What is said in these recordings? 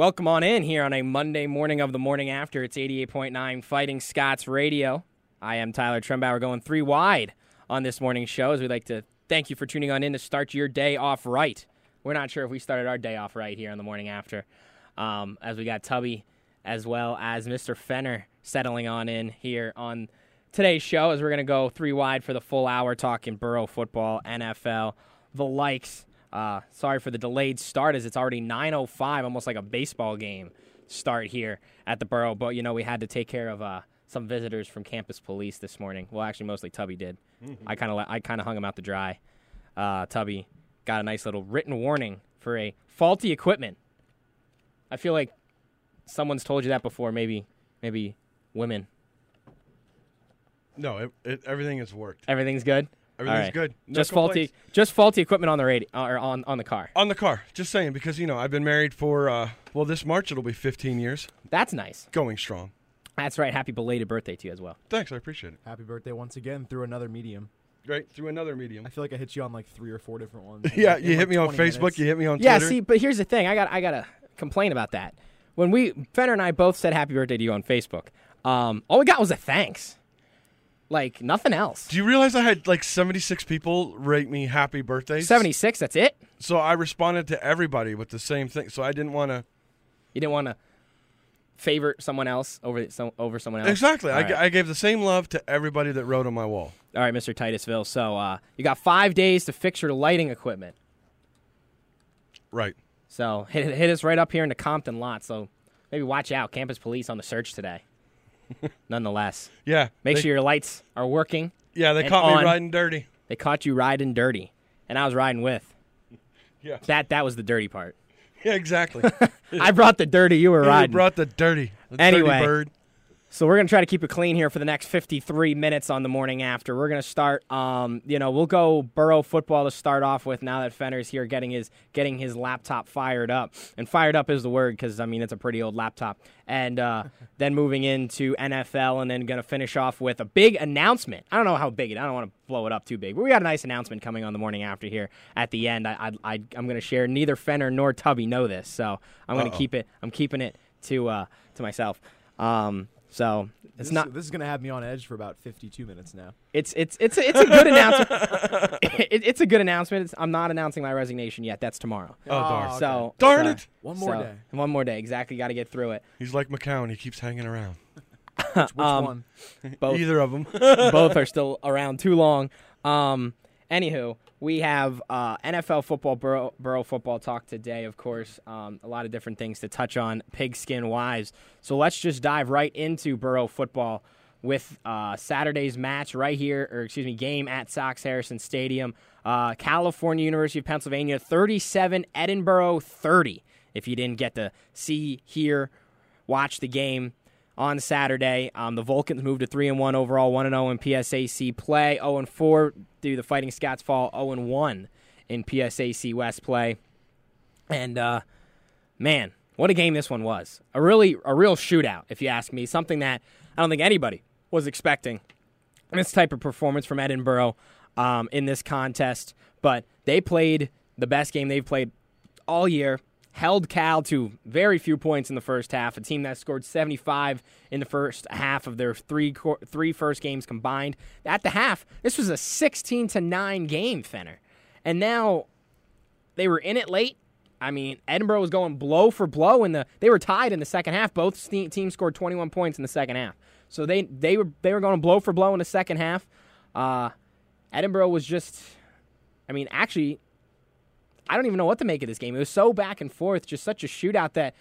welcome on in here on a Monday morning of the morning after. It's 88.9 Fighting Scots Radio. I am Tyler Trumbauer going three wide on this morning's show as we'd like to thank you for tuning on in to start your day off right. We're not sure if we started our day off right here on the morning after, um, as we got Tubby as well as Mr. Fenner settling on in here on today's show as we're going to go three wide for the full hour talking Borough football, NFL, the likes. Uh, sorry for the delayed start as it's already 9.05, almost like a baseball game start here at the Borough. But, you know, we had to take care of uh, some visitors from campus police this morning. Well, actually, mostly Tubby did. Mm-hmm. I kind of I kind of hung him out to dry. Uh, Tubby got a nice little written warning for a faulty equipment. I feel like someone's told you that before. Maybe maybe women. No, it, it, everything has worked. Everything's good. Everything's right. good. No just complaints. faulty, just faulty equipment on the radio or on on the car. On the car. Just saying because you know I've been married for uh, well this March it'll be 15 years. That's nice. Going strong. That's right. Happy belated birthday to you as well. Thanks, I appreciate it. Happy birthday once again through another medium. Right through another medium. I feel like I hit you on like three or four different ones. yeah, you hit me on Facebook. Minutes. You hit me on yeah, Twitter. see, but here's the thing. I got I got to complain about that. When we Fenner and I both said happy birthday to you on Facebook, um, all we got was a thanks. Like nothing else. Do you realize I had like 76 people rate me happy birthday? 76, that's it? So I responded to everybody with the same thing. So I didn't want to. You didn't want to favor someone else over some, over someone else? Exactly. I, right. I, gave the same love to everybody that wrote on my wall. All right, Mr. Titusville. So uh, you got five days to fix your lighting equipment. Right. So hit, hit us right up here in the Compton lot. So maybe watch out. Campus police on the search today. nonetheless. Yeah. Make they, sure your lights are working. Yeah, they caught on. me riding dirty. They caught you riding dirty, and I was riding with. Yeah. That that was the dirty part. Yeah, exactly. I brought the dirty. You were riding. You brought the dirty. The anyway, dirty bird. So we're gonna try to keep it clean here for the next 53 minutes on the morning after. We're gonna start. Um, you know, we'll go Borough football to start off with. Now that Fenner's here, getting his getting his laptop fired up, and fired up is the word because I mean it's a pretty old laptop. And uh, then moving into NFL, and then gonna finish off with a big announcement. I don't know how big it. I don't want to blow it up too big, but we got a nice announcement coming on the morning after here at the end. I, I, am gonna share. Neither Fenner nor Tubby know this, so I'm gonna Uh-oh. keep it. I'm keeping it to uh, to myself. Um, so it's this, not. This is going to have me on edge for about 52 minutes now. It's it's it's a, it's a good announcement. it, it's a good announcement. It's, I'm not announcing my resignation yet. That's tomorrow. Oh, darn! So okay. darn so, it! One more so, day. One more day. Exactly. Got to get through it. He's like McCown. He keeps hanging around. which, which um, one? Both. Either of them. both are still around too long. Um, Anywho, we have uh, NFL football, borough, borough, football talk today, of course. Um, a lot of different things to touch on pigskin wise. So let's just dive right into borough football with uh, Saturday's match right here, or excuse me, game at Sox Harrison Stadium. Uh, California University of Pennsylvania 37, Edinboro 30. If you didn't get to see, hear, watch the game, on Saturday. Um, the Vulcans moved to three and one overall, one and zero oh in PSAC play, zero oh and four. through the Fighting Scots fall zero and one in PSAC West play? And uh, man, what a game this one was! A really, a real shootout, if you ask me. Something that I don't think anybody was expecting. This type of performance from Edinboro um, in this contest, but they played the best game they've played all year held Cal to very few points in the first half. A team that scored 75 in the first half of their three three first games combined. At the half, this was a 16 to 9 game, Fenner. And now they were in it late. I mean, Edinboro was going blow for blow in the they were tied in the second half. Both teams scored 21 points in the second half. So they they were they were going blow for blow in the second half. Uh, Edinboro was just I mean, actually I don't even know what to make of this game. It was so back and forth, just such a shootout that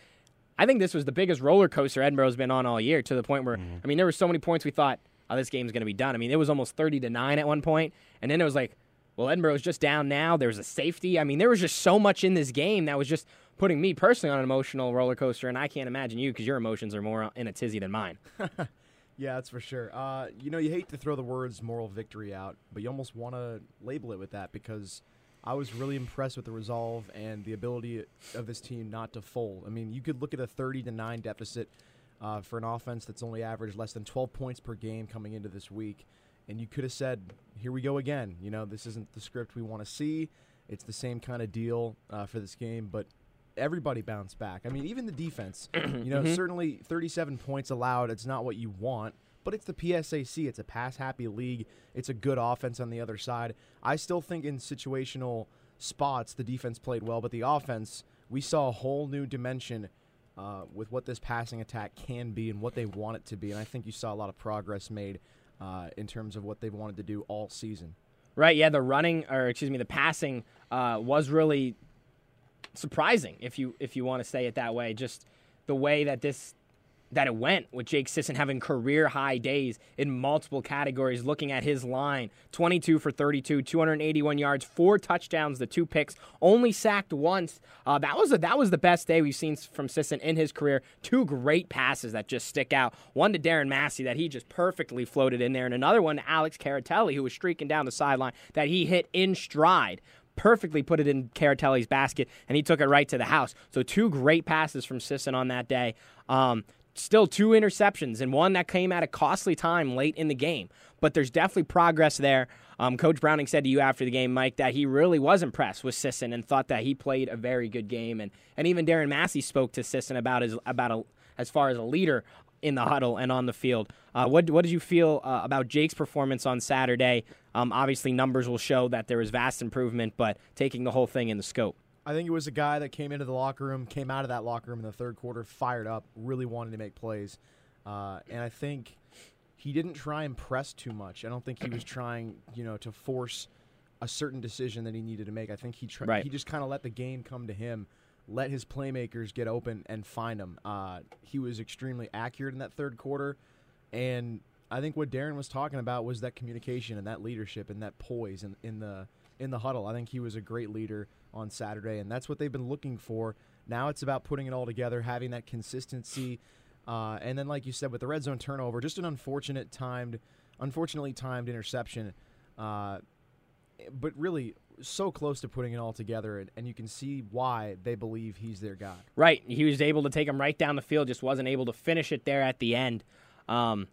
I think this was the biggest roller coaster Edinboro's been on all year. To the point where mm-hmm. I mean, there were so many points we thought, "Oh, this game's going to be done." I mean, it was almost thirty to nine at one point, and then it was like, "Well, Edinboro's just down now." There was a safety. I mean, there was just so much in this game that was just putting me personally on an emotional roller coaster, and I can't imagine you because your emotions are more in a tizzy than mine. yeah, that's for sure. Uh, you know, you hate to throw the words "moral victory" out, but you almost want to label it with that because I was really impressed with the resolve and the ability of this team not to fold. I mean, you could look at a 30 to 9 deficit uh, for an offense that's only averaged less than 12 points per game coming into this week, and you could have said, "Here we go again." You know, this isn't the script we want to see. It's the same kind of deal uh, for this game, but everybody bounced back. I mean, even the defense. you know, Mm-hmm. certainly 37 points allowed. It's not what you want, but it's the PSAC. It's a pass happy league. It's a good offense on the other side. I still think in situational spots the defense played well, but the offense we saw a whole new dimension uh, with what this passing attack can be and what they want it to be. And I think you saw a lot of progress made uh, in terms of what they've wanted to do all season. Right. Yeah. The running, or excuse me, the passing uh, was really surprising, if you if you want to say it that way. Just the way that this that it went with Jake Sisson having career high days in multiple categories. Looking at his line, 22 for 32, 281 yards, four touchdowns, the two picks, only sacked once. Uh, that was a, that was the best day we've seen from Sisson in his career. Two great passes that just stick out. One to Darren Massey that he just perfectly floated in there, and another one to Alex Caratelli who was streaking down the sideline that he hit in stride perfectly put it in Caratelli's basket, and he took it right to the house. So two great passes from Sisson on that day. Um, still two interceptions, and one that came at a costly time late in the game. But there's definitely progress there. Um, Coach Browning said to you after the game, Mike, that he really was impressed with Sisson and thought that he played a very good game. And and even Darren Massey spoke to Sisson about his about a, as far as a leader in the huddle and on the field. Uh, what what did you feel uh, about Jake's performance on Saturday? Um, obviously, numbers will show that there was vast improvement, but taking the whole thing in the scope. I think it was a guy that came into the locker room, came out of that locker room in the third quarter, fired up, really wanted to make plays. Uh, and I think he didn't try and press too much. I don't think he was trying, you know, to force a certain decision that he needed to make. I think he tri- Right. he just kind of let the game come to him, let his playmakers get open and find him. Uh, he was extremely accurate in that third quarter, and I think what Darren was talking about was that communication and that leadership and that poise in, in the in the huddle. I think he was a great leader on Saturday, and that's what they've been looking for. Now it's about putting it all together, having that consistency, uh, and then, like you said, with the red zone turnover, just an unfortunate timed, unfortunately timed interception, uh, but really so close to putting it all together, and, and you can see why they believe he's their guy. Right. He was able to take him right down the field, just wasn't able to finish it there at the end. Um,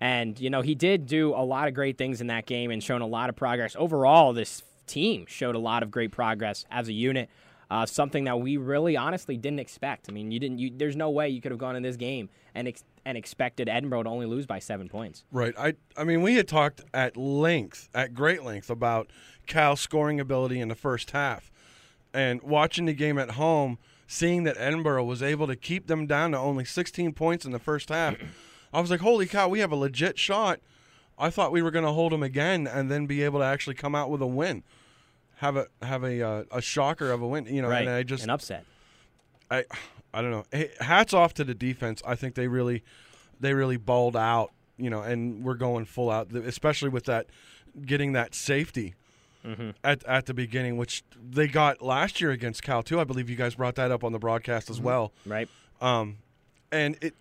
and, you know, he did do a lot of great things in that game and shown a lot of progress. Overall, this team showed a lot of great progress as a unit. Uh, something that we really honestly didn't expect. I mean, you didn't. You, there's no way you could have gone in this game and ex- and expected Edinboro to only lose by seven points. Right. I I mean, we had talked at length, at great length, about Cal's scoring ability in the first half, and watching the game at home, seeing that Edinboro was able to keep them down to only 16 points in the first half, I was like, holy cow, we have a legit shot. I thought we were going to hold them again and then be able to actually come out with a win, have a have a uh, a shocker of a win. You know, right. and I just An upset. I I don't know. Hey, hats off to the defense. I think they really they really balled out, you know, and we're going full out, especially with that getting that safety at at the beginning, which they got last year against Cal too. I believe you guys brought that up on the broadcast as well. Right. Um, and it,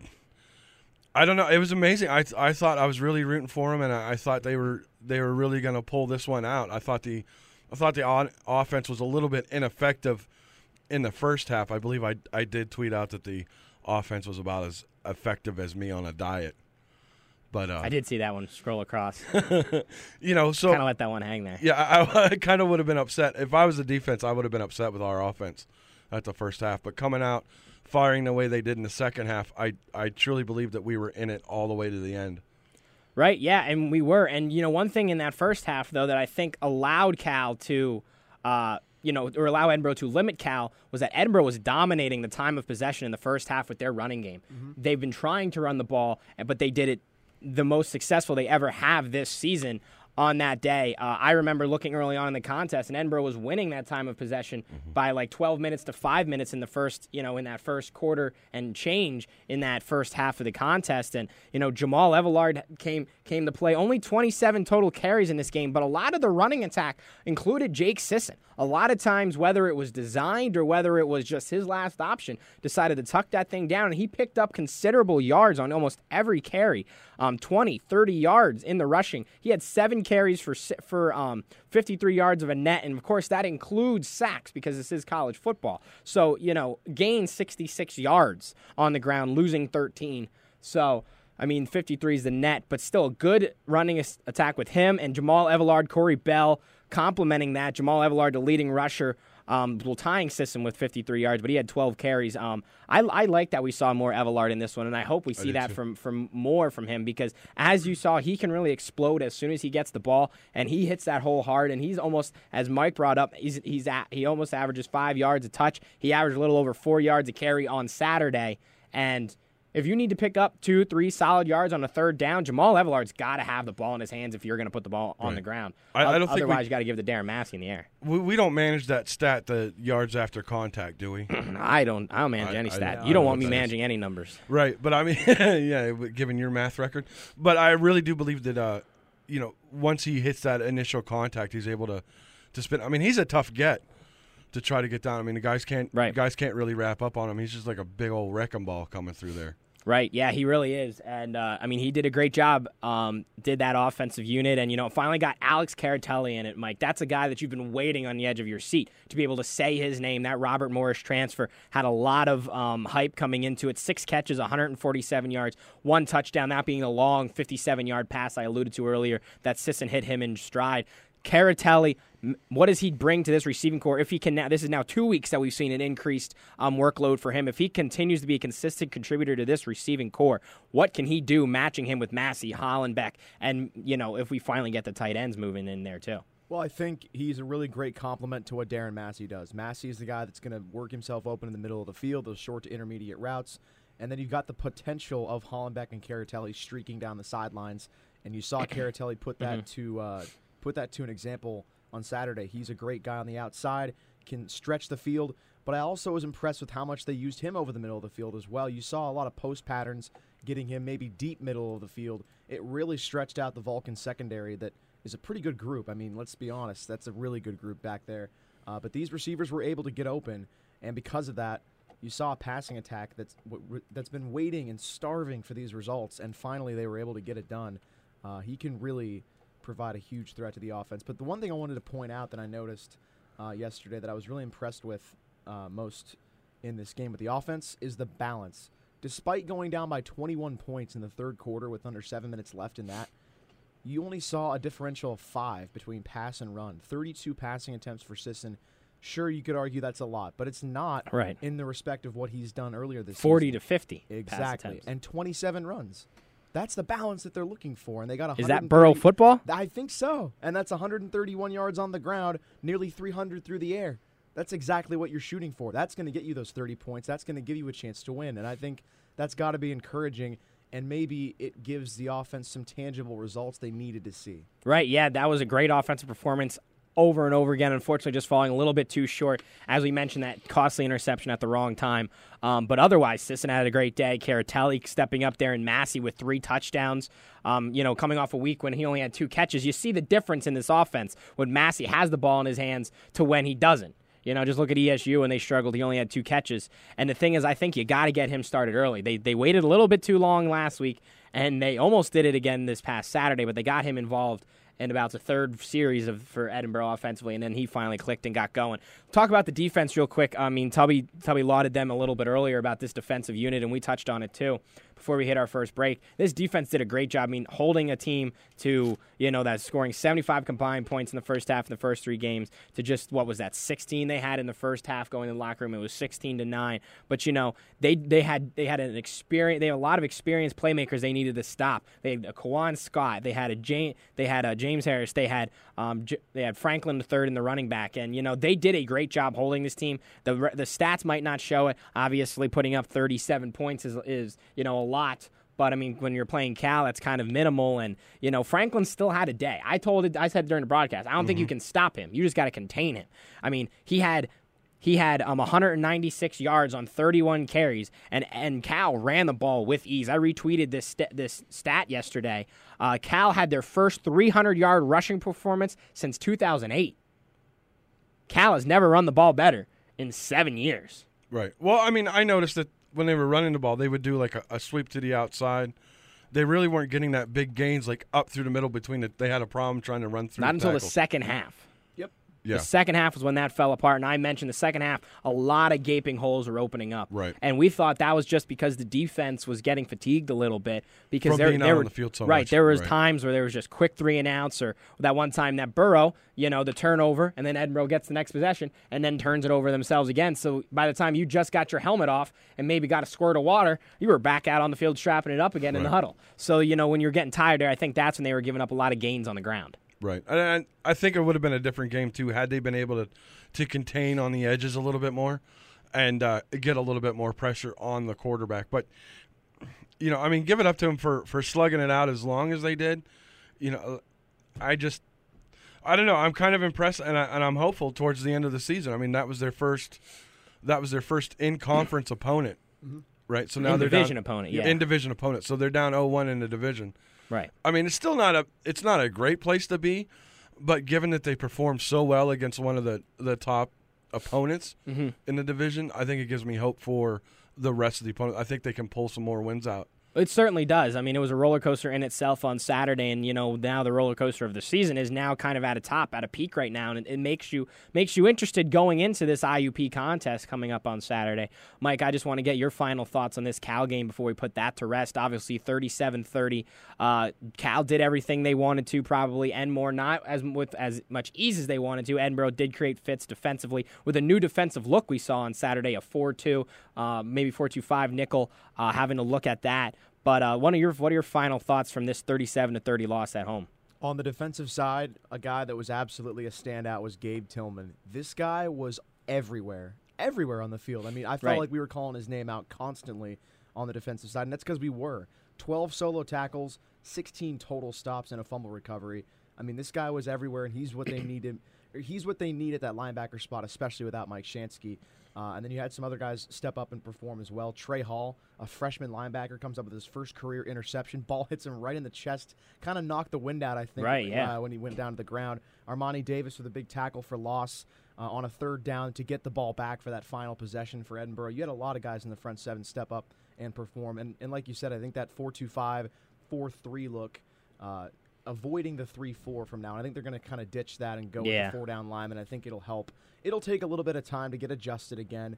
I don't know. It was amazing. I I thought I was really rooting for them, and I, I thought they were they were really going to pull this one out. I thought the I thought the on, offense was a little bit ineffective in the first half. I believe I I did tweet out that the offense was about as effective as me on a diet. But uh, I did see that one scroll across. you know, so kind of let that one hang there. yeah, I, I kind of would have been upset if I was the defense. I would have been upset with our offense at the first half. But coming out, firing the way they did in the second half, I I truly believe that we were in it all the way to the end. Right, yeah, and we were. And, you know, one thing in that first half, though, that I think allowed Cal to, uh, you know, or allow Edinboro to limit Cal was that Edinboro was dominating the time of possession in the first half with their running game. They've been trying to run the ball, but they did it the most successful they ever have this season on that day. Uh, I remember looking early on in the contest, and Edinboro was winning that time of possession by like 12 minutes to five minutes in the first, you know, in that first quarter and change in that first half of the contest. And you know, Jamal Evellard came came to play. Only 27 total carries in this game, but a lot of the running attack included Jake Sisson. A lot of times, whether it was designed or whether it was just his last option, decided to tuck that thing down, and he picked up considerable yards on almost every carry um, 20, 30 yards in the rushing. He had seven carries for for um, 53 yards of a net, and of course that includes sacks because this is college football. So you know, gained 66 yards on the ground, losing 13. So. I mean, 53 is the net, but still a good running attack with him and Jamal Evellard, Corey Bell complementing that. Jamal Evellard, the leading rusher um, well, tying Sisson with 53 yards, but he had 12 carries. Um, I, I like that we saw more Evellard in this one, and I hope we see that too. from from more from him because as you saw, he can really explode as soon as he gets the ball, and he hits that hole hard, and he's almost as Mike brought up, he's he's at, he almost averages five yards a touch. He averaged a little over four yards a carry on Saturday, and if you need to pick up two, three solid yards on a third down, Jamal Evillard's got to have the ball in his hands if you're going to put the ball on the ground. I- I don't think we- Otherwise, you got to give the Darren Massey in the air. We, we don't manage that stat, the yards after contact, do we? I don't. I don't manage I- any I- stat. You don't don't want me that is. managing any numbers. Right, but I mean, yeah, given your math record, but I really do believe that, uh, you know, once he hits that initial contact, he's able to, to spin. I mean, he's a tough get to try to get down. I mean, the guys can't, Right. guys can't really wrap up on him. He's just like a big old wrecking ball coming through there. Right. Yeah, he really is. And uh, I mean, he did a great job. Um, did that offensive unit, and you know, finally got Alex Caratelli in it. Mike, that's a guy that you've been waiting on the edge of your seat to be able to say his name. That Robert Morris transfer had a lot of um, hype coming into it. Six catches, 147 yards, one touchdown. That being the long 57-yard pass I alluded to earlier. That Sisson hit him in stride. Caratelli, what does he bring to this receiving corps? If he can now, this is now two weeks that we've seen an increased um, workload for him. If he continues to be a consistent contributor to this receiving corps, what can he do matching him with Massey, Hollenbeck, and you know if we finally get the tight ends moving in there too? Well, I think he's a really great complement to what Darren Massey does. Massey is the guy that's going to work himself open in the middle of the field, those short to intermediate routes. And then you've got the potential of Hollenbeck and Caratelli streaking down the sidelines. And you saw Caratelli put that to uh, put that to an example on Saturday. He's a great guy on the outside, can stretch the field. But I also was impressed with how much they used him over the middle of the field as well. You saw a lot of post patterns getting him maybe deep middle of the field. It really stretched out the Vulcan secondary that is a pretty good group. I mean, let's be honest, that's a really good group back there. Uh, but these receivers were able to get open, and because of that, you saw a passing attack that's that's been waiting and starving for these results, and finally they were able to get it done. Uh, he can really provide a huge threat to the offense. But the one thing I wanted to point out that I noticed uh, yesterday that I was really impressed with uh, most in this game with the offense is the balance. Despite going down by 21 points in the third quarter with under seven minutes left in that, you only saw a differential of five between pass and run. 32 passing attempts for Sisson. Sure, you could argue that's a lot, but it's not Right. in the respect of what he's done earlier this Forty season. to fifty. Exactly. attempts. And 27 runs. That's the balance that they're looking for. And they got a Is that Burrow football? I think so. And that's 131 yards on the ground, nearly 300 through the air. That's exactly what you're shooting for. That's going to get you those 30 points. That's going to give you a chance to win. And I think that's got to be encouraging. And maybe it gives the offense some tangible results they needed to see. Right. Yeah, that was a great offensive performance over and over again. Unfortunately, just falling a little bit too short. As we mentioned, that costly interception at the wrong time. Um, but otherwise, Sisson had a great day. Caratelli stepping up there, and Massey with three touchdowns. Um, you know, coming off a week when he only had two catches, you see the difference in this offense when Massey has the ball in his hands to when he doesn't. You know, just look at ESU and they struggled. He only had two catches. And the thing is, I think you got to get him started early. They they waited a little bit too long last week, and they almost did it again this past Saturday. But they got him involved in about the third series of for Edinboro offensively, and then he finally clicked and got going. Talk about the defense real quick. I mean, Tubby Tubby lauded them a little bit earlier about this defensive unit, and we touched on it too before we hit our first break. This defense did a great job. I mean, holding a team to you know that scoring 75 combined points in the first half in the first three games to just what was that 16 they had in the first half going in the locker room. It was 16 to nine. But you know they they had they had an experience. They had a lot of experienced playmakers they needed to stop. They had a Kawan Scott. They had a James. They had a James Harris. They had um J- they had Franklin the third in the running back. And you know they did a great job holding this team. The the stats might not show it. Obviously, putting up 37 points is is you know a lot. But I mean, when you're playing Cal, that's kind of minimal. And you know, Franklin still had a day. I told it. I said during the broadcast, I don't think you can stop him. You just got to contain him. I mean, he had he had um 196 yards on 31 carries, and and Cal ran the ball with ease. I retweeted this st- this stat yesterday. Uh, Cal had their first 300 yard rushing performance since 2008. Cal has never run the ball better in seven years. Right. Well, I mean, I noticed that when they were running the ball, they would do like a, a sweep to the outside. They really weren't getting that big gains like up through the middle between the. They had a problem trying to run through. Not the until the second half. Yeah. The second half was when that fell apart, and I mentioned the second half, a lot of gaping holes were opening up. Right. And we thought that was just because the defense was getting fatigued a little bit because From there, being out there on were the field so right. much. There was Right. times where there was just quick three and outs, or that one time that Burrow, you know, the turnover, and then Edinboro gets the next possession and then turns it over themselves again. So by the time you just got your helmet off and maybe got a squirt of water, you were back out on the field strapping it up again in the huddle. So you know when you're getting tired there, I think that's when they were giving up a lot of gains on the ground. Right, and I think it would have been a different game too had they been able to to contain on the edges a little bit more, and uh, get a little bit more pressure on the quarterback. But you know, I mean, give it up to them for for slugging it out as long as they did. You know, I just. I don't know. I'm kind of impressed, and, I, and I'm hopeful towards the end of the season. I mean, that was their first, that was their first in conference opponent, right? So now In they're division down, opponent, yeah. in division opponent. So they're down 0-1 in the division. Right. I mean, it's still not a it's not a great place to be, but given that they performed so well against one of the the top opponents Mm-hmm. in the division, I think it gives me hope for the rest of the opponent. I think they can pull some more wins out. It certainly does. I mean, it was a roller coaster in itself on Saturday, and you know now the roller coaster of the season is now kind of at a top, at a peak right now, and it, makes you makes you interested going into this IUP contest coming up on Saturday. Mike, I just want to get your final thoughts on this Cal game before we put that to rest. Obviously, 37-30. Uh, Cal did everything they wanted to, probably, and more. Not as with as much ease as they wanted to. Edinboro did create fits defensively with a new defensive look we saw on Saturday, a four-two, uh, maybe four-two-five nickel. Uh, having to look at that. But uh, one of your what are your final thoughts from this 37 to 30 loss at home? On the defensive side, a guy that was absolutely a standout was Gabe Tillman. This guy was everywhere, everywhere on the field. I mean, I felt Right. like we were calling his name out constantly on the defensive side, and that's because we were. 12 solo tackles, 16 total stops, and a fumble recovery. I mean, this guy was everywhere, and he's what they needed. He's what they need at that linebacker spot, especially without Mike Shansky. Uh, and then you had some other guys step up and perform as well. Trey Hall, a freshman linebacker, comes up with his first career interception. Ball hits him right in the chest, kind of knocked the wind out, I think, Right, yeah. uh, when he went down to the ground. Armani Davis with a big tackle for loss uh, on a third down to get the ball back for that final possession for Edinboro. You had a lot of guys in the front seven step up and perform. And, and like you said, I think that 4 2 5, 4 3 look, uh, avoiding the 3 4 from now. on. I think they're going to kind of ditch that and go Yeah. with the four down lineman. I think it'll help. It'll take a little bit of time to get adjusted again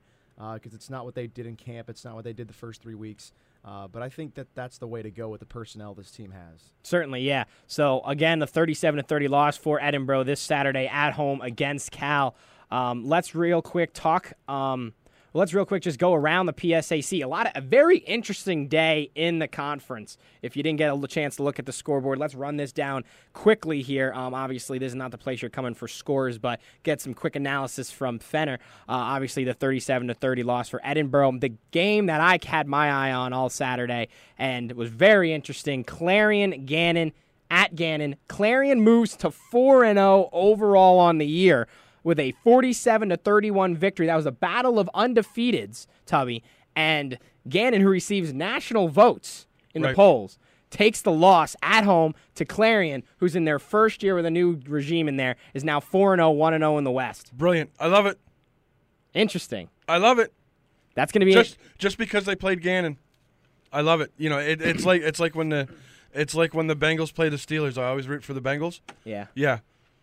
because it's not what they did in camp. It's not what they did the first three weeks. Uh, but I think that that's the way to go with the personnel this team has. Certainly, yeah. So again, the 37 to 30 loss for Edinboro this Saturday at home against Cal. Um, let's real quick talk. Um, let's real quick just go around the PSAC. A lot of a very interesting day in the conference. If you didn't get a chance to look at the scoreboard, let's run this down quickly here. Um, obviously, this is not the place you're coming for scores, but get some quick analysis from Fenner. Uh, obviously, the 37 to 30 loss for Edinboro. The game that I had my eye on all Saturday and was very interesting. Clarion Gannon at Gannon. Clarion moves to 4 and 0 overall on the year with a 47 to 31 victory. That was a battle of undefeateds, Tubby. And Gannon, who receives national votes in the polls, takes the loss at home to Clarion, who's in their first year with a new regime in there, is now 4 0, 1 0 in the West. Brilliant. I love it. Interesting. I love it. That's going to be Just just because they played Gannon, I love it. You know, it, it's like it's like when the it's like when the Bengals play the Steelers. I always root for the Bengals. Yeah, Yeah,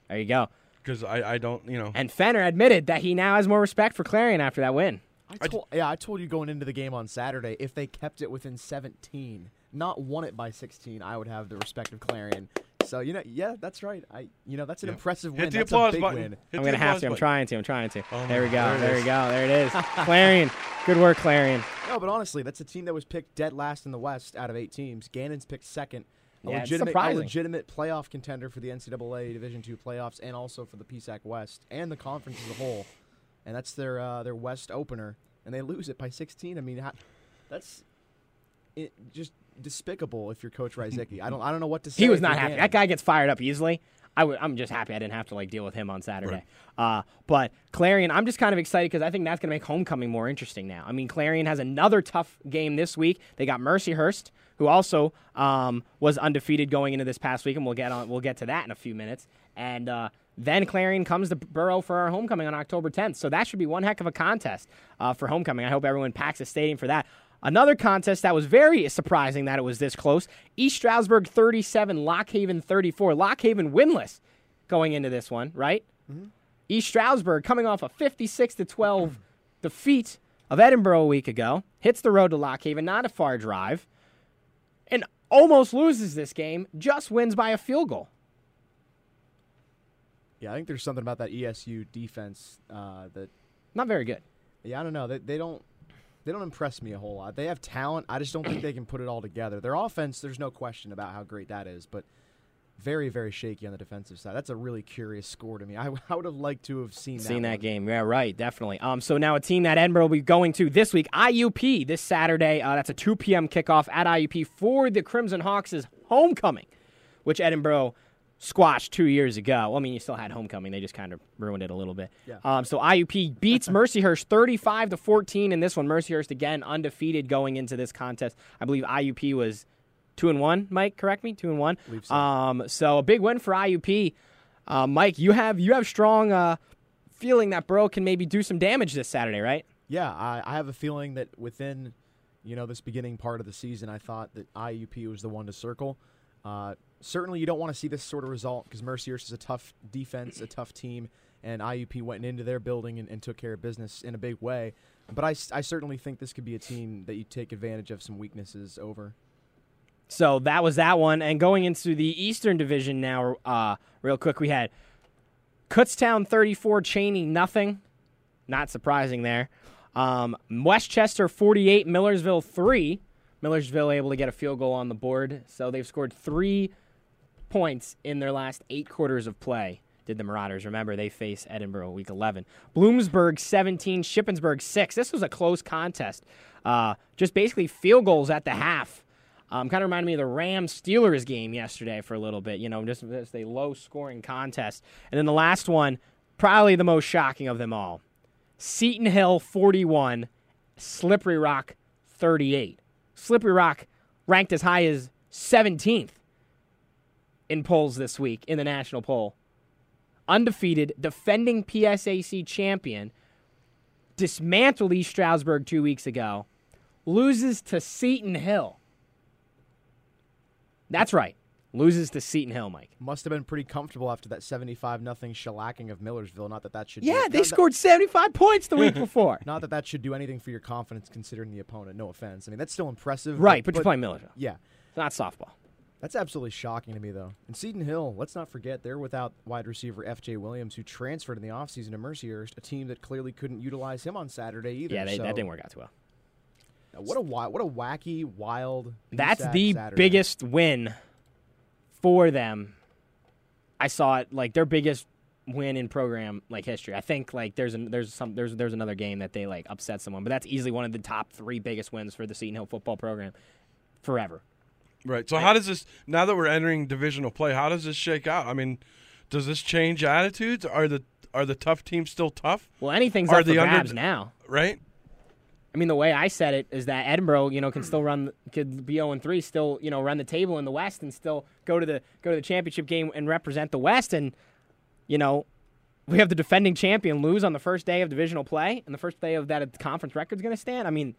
there you go. Because I, I don't you know And Fenner admitted that he now has more respect for Clarion after that win. I told, yeah, I told you going into the game on Saturday, if they kept it within 17, not won it by 16, I would have the respect of Clarion. So you know, yeah, that's right. I, you know, that's an Yeah. impressive hit win. the that's applause a big button. win. Hit I'm gonna have applause to. I'm trying to. I'm trying to. Oh there we go. there There, we go. There it is. Clarion. Good work, Clarion. No, but honestly, that's a team that was picked dead last in the West out of eight teams. Gannon's picked second. A Yeah, legitimate, a legitimate playoff contender for the NCAA Division two playoffs, and also for the PSAC West and the conference as a whole. And that's their uh, their West opener, and they lose it by 16. I mean, that's it, just despicable if you're Coach Ryzicki. I don't I don't know what to say. He was not happy. That guy gets fired up easily. I w- I'm just happy I didn't have to like deal with him on Saturday. Uh, but Clarion, I'm just kind of excited because I think that's going to make homecoming more interesting now. I mean, Clarion has another tough game this week. They got Mercyhurst, who also um, was undefeated going into this past week, and we'll get on. We'll get to that in a few minutes. And uh, then Clarion comes to Borough for our homecoming on October 10th. So that should be one heck of a contest uh, for homecoming. I hope everyone packs the stadium for that. Another contest that was very surprising that it was this close. East Stroudsburg 37, Lock Haven 34. Lock Haven winless going into this one, right? East Stroudsburg coming off a 56 to 12 defeat of Edinboro a week ago, hits the road to Lock Haven, not a far drive, almost loses this game, just wins by a field goal. Yeah, I think there's something about that ESU defense uh, that Not very good. Yeah, I don't know. They, they don't they don't impress me a whole lot. They have talent. I just don't think they can put it all together. Their offense, there's no question about how great that is, but very very shaky on the defensive side. That's a really curious score to me. I, I would have liked to have seen that Seen that one. game. Yeah, right, definitely. Um, so now a team that Edinboro will be going to this week, IUP, this Saturday. Uh, that's a 2 p.m. kickoff at IUP for the Crimson Hawks' homecoming, which Edinboro squashed two years ago. Well, I mean, you still had homecoming. They just kind of ruined it a little bit. Yeah. Um, so IUP beats Mercyhurst 35 to 14 in this one. Mercyhurst again undefeated going into this contest. I believe IUP was two and one. Mike, correct me. Two and one. So. Um, so a big win for IUP. Uh, Mike, you have you have strong uh, feeling that Bro can maybe do some damage this Saturday, right? Yeah, I, I have a feeling that within, you know, this beginning part of the season, I thought that IUP was the one to circle. Uh, certainly, you don't want to see this sort of result because Mercyhurst is a tough defense, a tough team, and IUP went into their building and, and took care of business in a big way. But I certainly think this could be a team that you take advantage of some weaknesses over. So that was that one. And going into the Eastern Division now, uh, real quick, we had Kutztown 34, Cheyney nothing. Not surprising there. Um, West Chester 48, Millersville 3. Millersville able to get a field goal on the board. So they've scored three points in their last eight quarters of play. Did the Marauders. Remember, they face Edinboro week 11. Bloomsburg 17, Shippensburg 6. This was a close contest. Uh, just basically field goals at the half. Um, kind of reminded me of the Rams Steelers game yesterday for a little bit. You know, just, just a low scoring contest. And then the last one, probably the most shocking of them all Seton Hill 41, Slippery Rock 38. Slippery Rock ranked as high as 17th in polls this week in the national poll. Undefeated, defending PSAC champion, dismantled East Stroudsburg two weeks ago, loses to Seton Hill. That's right. Loses to Seton Hill, Mike. Must have been pretty comfortable after that 75 nothing shellacking of Millersville. Not that that should Yeah, they scored 75 points the week before. Not that that should do anything for your confidence considering the opponent. No offense. I mean, that's still impressive. Right, but, you're playing Millersville. Yeah. It's not softball. That's absolutely shocking to me, though. And Seton Hill, let's not forget, they're without wide receiver F.J. Williams, who transferred in the offseason to Mercyhurst, a team that clearly couldn't utilize him on Saturday either. Yeah, they, So, that didn't work out too well. What a wi- what a wacky, wild. That's the Saturday. biggest win for them. I saw it like their biggest win in program like history. I think like there's an, there's some there's there's another game that they like upset someone, but that's easily one of the top three biggest wins for the Seton Hill football program forever. Right. So how does this now that we're entering divisional play? How does this shake out? I mean, does this change attitudes? Are the are the tough teams still tough? Well, anything's Are up for the under- grabs now. Right. I mean, the way I said it is that Edinboro, you know, can still run, could be 0 and 3, still, you know, run the table in the West and still go to the go to the championship game and represent the West. And, you know, we have the defending champion lose on the first day of divisional play and the first day of that conference record's going to stand. I mean,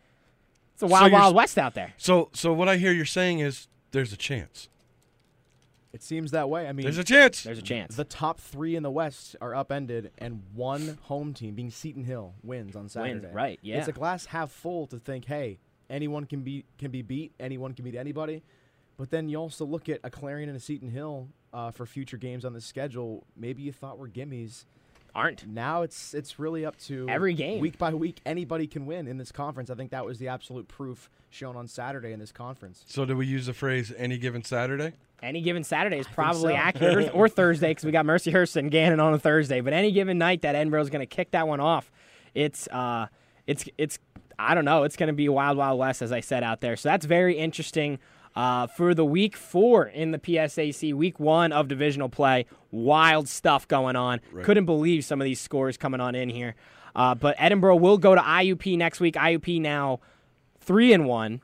it's a wild, you're wild West out there. So so what I hear you're saying is there's a chance. It seems that way. I mean, There's a chance. There's a chance. the top three in the West are upended, and one home team, being Seton Hill, wins on Saturday. right, yeah. It's a glass half full to think, hey, anyone can be can be beat, anyone can beat anybody. But then you also look at a Clarion and a Seton Hill uh, for future games on the schedule. Maybe you thought were gimmies. Aren't. Now it's it's really up to Every game. week by week. Anybody can win in this conference. I think that was the absolute proof shown on Saturday in this conference. So do we use the phrase any given Saturday? Any given Saturday is probably so. accurate, or, or Thursday because we got Mercyhurst and Gannon on a Thursday. But any given night that Edinboro's going to kick that one off, it's uh, it's it's I don't know. It's going to be wild, wild west as I said out there. So that's very interesting. Uh, for the week four in the PSAC, week one of divisional play, wild stuff going on. Couldn't believe some of these scores coming on in here. Uh, but Edinboro will go to IUP next week. IUP now three and one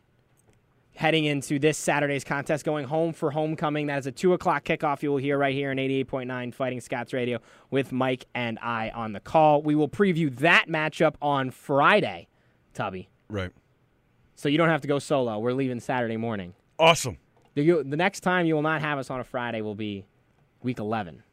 heading into this Saturday's contest, going home for homecoming. That is a 2 o'clock kickoff you will hear right here in 88.9 Fighting Scots Radio with Mike and I on the call. We will preview that matchup on Friday, Tubby. Right. So you don't have to go solo. We're leaving Saturday morning. Awesome. The, you- the next time you will not have us on a Friday will be week 11.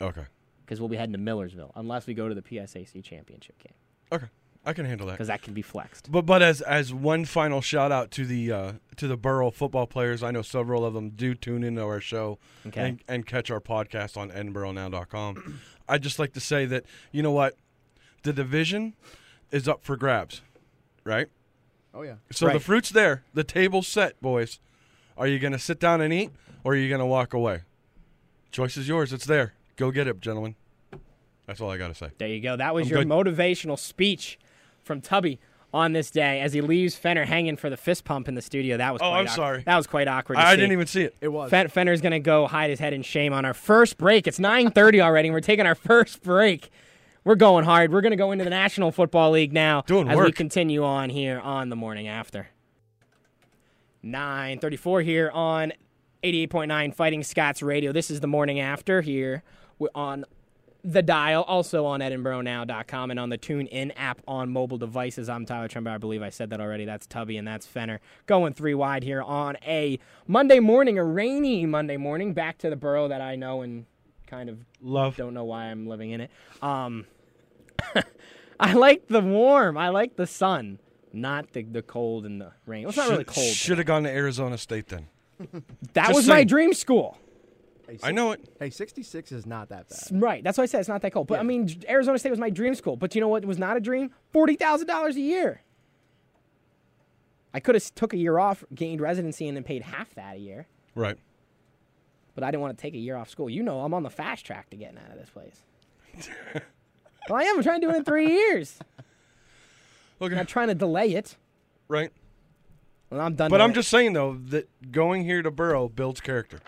Okay. because we'll be heading to Millersville unless we go to the PSAC championship game Okay, I can handle that. because that can be flexed. But but as as one final shout out to the uh, to the Borough football players, I know several of them do tune into our show Okay. and, and catch our podcast on EdinboroNow.com. I'd just like to say that you know what, the division is up for grabs, right? Oh yeah. So the fruit's there, the table's set, boys. Are you going to sit down and eat, or are you going to walk away? Choice is yours. It's there. Go get it, gentlemen. That's all I got to say. There you go. That was I'm your good. motivational speech from Tubby on this day as he leaves Fenner hanging for the fist pump in the studio. That was Oh, quite I'm awk- sorry. That was quite awkward. To I, I see. didn't even see it. It was. Fen- Fenner's gonna go hide his head in shame on our first break. It's 9:30 already, and we're taking our first break. We're going hard. We're gonna go into the National Football League now Doing as we work. continue on here on the morning after. 9:34 here on 88.9 Fighting Scots Radio. This is the morning after here We're on the dial, also on EdinboroNow.com and on the TuneIn app on mobile devices. I'm Tyler Trumbauer. I believe I said that already. That's Tubby and that's Fenner. Going three wide here on a Monday morning, a rainy Monday morning. Back to the borough that I know and kind of Love. don't know why I'm living in it. Um, I like the warm. I like the sun, not the, the cold and the rain. Well, it's not really cold. Should have gone to Arizona State then. that just was my dream school. Hey, I know it. Hey, 66 is not that bad. Right. That's why I said it's not that cold. But I mean, Arizona State was my dream school. But you know what It was not a dream? Forty thousand dollars a year. I could have took a year off, gained residency, and then paid half that a year. Right. But I didn't want to take a year off school. You know, I'm on the fast track to getting out of this place. well, I am. I'm trying to do it in three years. Okay. I'm not trying to delay it. Right. Well, I'm done. But I'm delaying. just saying though that going here to Burrow builds character.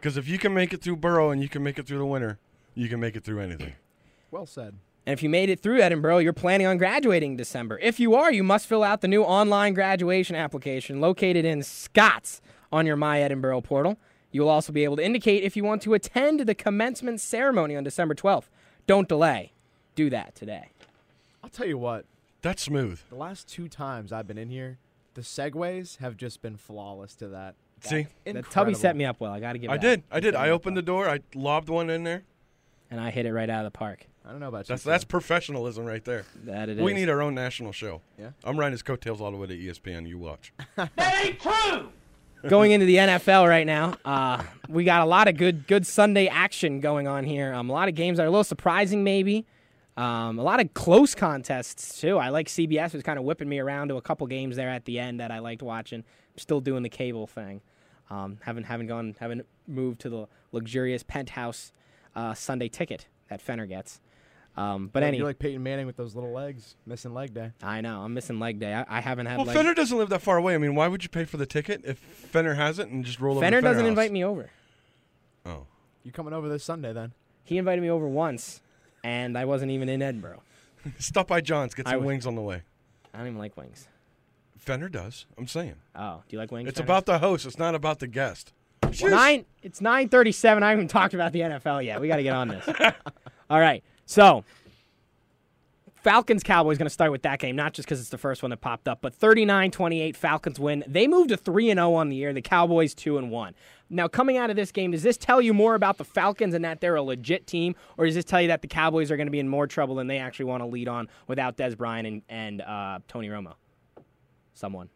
Because if you can make it through Burrow and you can make it through the winter, you can make it through anything. Well said. And if you made it through Edinboro, you're planning on graduating in December. If you are, you must fill out the new online graduation application located in Scots on your My Edinboro portal. You will also be able to indicate if you want to attend the commencement ceremony on December 12th. Don't delay. Do that today. I'll tell you what. That's smooth. The last two times I've been in here, the segues have just been flawless to that. See? The Tubby set me up well. I got to give I that. did. I did. I opened the door. I lobbed one in there. And I hit it right out of the park. I don't know about That's you. that's Sam. professionalism right there. That it we is. need our own national show. Yeah. I'm riding his coattails all the way to ESPN. You watch. Hey true Going into the NFL right now. Uh, we got a lot of good good Sunday action going on here. Um, a lot of games that are a little surprising, maybe. Um, a lot of close contests too. I like CBS was kind of whipping me around to a couple games there at the end that I liked watching. I'm still doing the cable thing. Um, haven't haven't gone haven't moved to the luxurious penthouse uh, Sunday ticket that Fenner gets. Um, but You're like Peyton Manning with those little legs, missing leg day. I know I'm missing leg day. I, I haven't had Well, leg. Fenner doesn't live that far away. I mean, why would you pay for the ticket if Fenner has it and just roll over? Fenner to Fenner doesn't House? invite me over. Oh, You coming over this Sunday then? He invited me over once, and I wasn't even in Edinboro. stop by John's. Get some would- wings on the way. I don't even like wings. Fenner does. I'm saying. Oh, do you like wings? It's Fenner? about the host. It's not about the guest. nine. It's nine thirty-seven. I haven't talked about the NFL yet. We got to get on this. All right. So, Falcons Cowboys going to start with that game, not just because it's the first one that popped up, but 39-28 Falcons win. They moved to three and zero on the year. The Cowboys two and one. Now, coming out of this game, does this tell you more about the Falcons and that they're a legit team, or does this tell you that the Cowboys are going to be in more trouble than they actually want to lead on without Dez Bryant and, and uh, Tony Romo? Someone.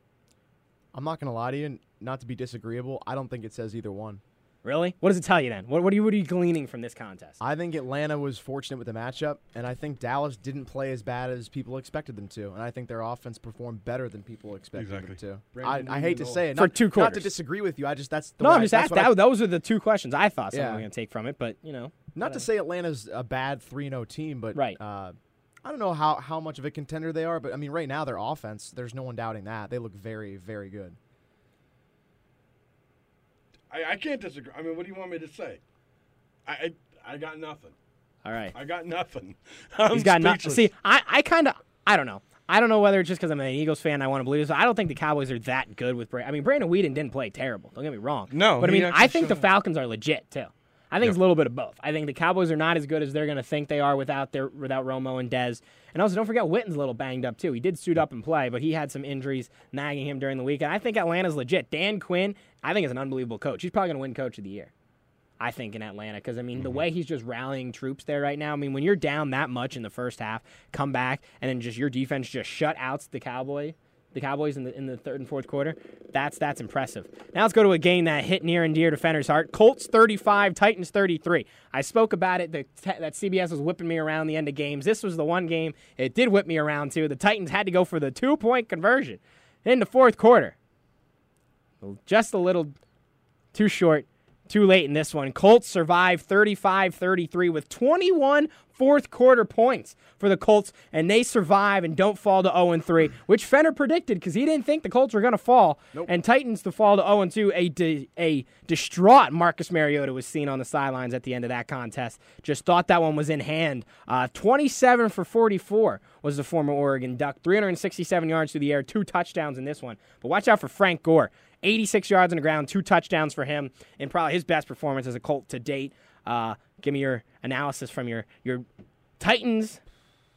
I'm not gonna lie to you. Not to be disagreeable, I don't think it says either one. Really? What does it tell you then? What, what, are, you, what are you gleaning from this contest? I think Atlanta was fortunate with the matchup, and I think Dallas didn't play as bad as people expected them to, and I think their offense performed better than people expected Exactly. them to. Brandon I, I hate to say it, For not, two not to disagree with you. I just that's the no, way I'm just that's asking. what I- those are the two questions I thought someone Yeah. was going to take from it, but you know, Not to say Atlanta's a bad 3-0 team, but Right. uh, I don't know how, how much of a contender they are, but I mean, right now their offense, there's no one doubting that. They look very, very good. I, I can't disagree. I mean, what do you want me to say? I I, I got nothing. all right. I got nothing. I'm He's got nothing. See, I, I kind of, I don't know. I don't know whether it's just because I'm an Eagles fan. I want to believe this. I don't think the Cowboys are that good with Brandon. I mean, Brandon Weeden didn't play terrible. Don't get me wrong. No, but I mean, I think the showed- Falcons are legit too. I think it's a little bit of both. I think the Cowboys are not as good as they're going to think they are without their without Romo and Dez. And also, don't forget Witten's a little banged up too. He did suit up and play, but he had some injuries nagging him during the week. And I think Atlanta's legit. Dan Quinn, I think is an unbelievable coach. He's probably going to win Coach of the Year. I think in Atlanta because I mean the mm-hmm. way he's just rallying troops there right now. I mean when you're down that much in the first half, come back and then just your defense just shut outs the Cowboy, the Cowboys in the in the third and fourth quarter. That's that's impressive. Now let's go to a game that hit near and dear to Fenner's heart. Colts 35, Titans 33. I spoke about it. The, that CBS was whipping me around the end of games. This was the one game it did whip me around too. The Titans had to go for the two point conversion in the fourth quarter. Just a little too short, too late in this one. Colts survive 35 33 with 21 fourth quarter points for the Colts, and they survive and don't fall to 0 3, which Fenner predicted because he didn't think the Colts were going to fall. Nope. And Titans to fall to 0 2. A, di- a distraught Marcus Mariota was seen on the sidelines at the end of that contest. Just thought that one was in hand. Uh, 27 for 44 was the former Oregon Duck. 367 yards through the air, two touchdowns in this one. But watch out for Frank Gore. 86 yards on the ground, two touchdowns for him, and probably his best performance as a Colt to date. Uh, give me your analysis from your your Titans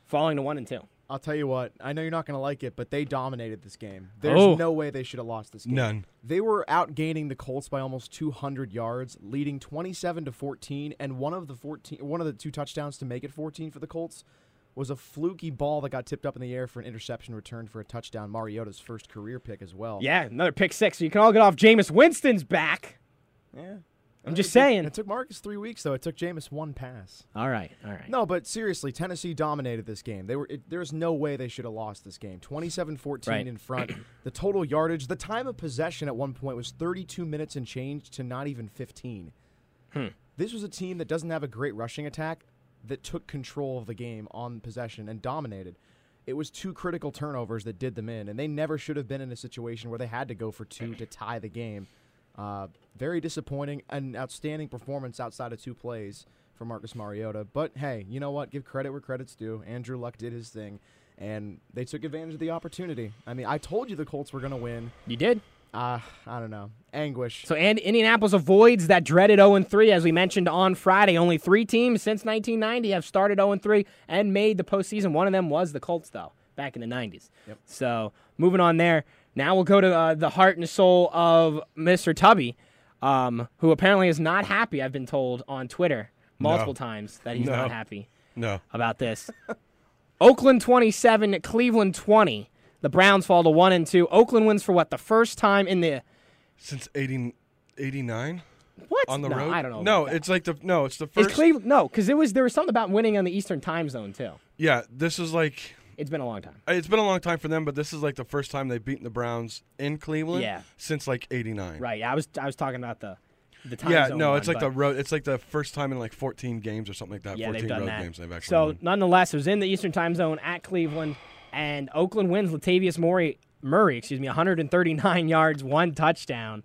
falling to one and two. I'll tell you what. I know you're not going to like it, but they dominated this game. There's Oh. no way they should have lost this game. None. They were outgaining the Colts by almost 200 yards, leading 27 to 14, and one of the 14 one of the two touchdowns to make it 14 for the Colts was a fluky ball that got tipped up in the air for an interception returned for a touchdown. Mariota's first career pick as well. Yeah, another pick six. So you can all get off Jameis Winston's back. Yeah. I'm just It took- saying. It took Marcus 3 weeks though. It took Jameis one pass. All right, all right. No, but seriously, Tennessee dominated this game. They were it, there's no way they should have lost this game. 27-14 Right. in front. the total yardage, the time of possession at one point was 32 minutes and change to not even 15. Hmm. This was a team that doesn't have a great rushing attack that took control of the game on possession and dominated. It was two critical turnovers that did them in, and they never should have been in a situation where they had to go for two to tie the game. Uh, very disappointing. An outstanding performance outside of two plays for Marcus Mariota. But hey, you know what? Give credit where credit's due. Andrew Luck did his thing, and they took advantage of the opportunity. I mean, I told you the Colts were going to win. You did. Uh, I don't know. Anguish. So and Indianapolis avoids that dreaded 0 3, as we mentioned on Friday. Only three teams since 1990 have started 0 3 and made the postseason. One of them was the Colts, though, back in the 90s. Yep. So moving on there. Now we'll go to uh, the heart and soul of Mr. Tubby, um, who apparently is not happy. I've been told on Twitter multiple No. times that he's No. not happy No. about this. Oakland 27, Cleveland 20. The Browns fall to 1 and 2. Oakland wins for what? The first time in the Since 80, 89 what? on the no, road? I don't know. No, it's like the no, it's the first. Cleveland? No, because it was there was something about winning on the Eastern Time Zone too. yeah, this is like It's been a long time. it's been a long time for them, but this is like the first time they've beaten the Browns in Cleveland Yeah. since like 89. Right. I was I was talking about the the time Yeah, no, one, it's like the road. It's like the first time in like 14 games or something like that. yeah 14 they've done road that. games they've actually so won. nonetheless, it was in the Eastern Time Zone at Cleveland, and Oakland wins. Latavius Murray Murray, excuse me, 139 yards, one touchdown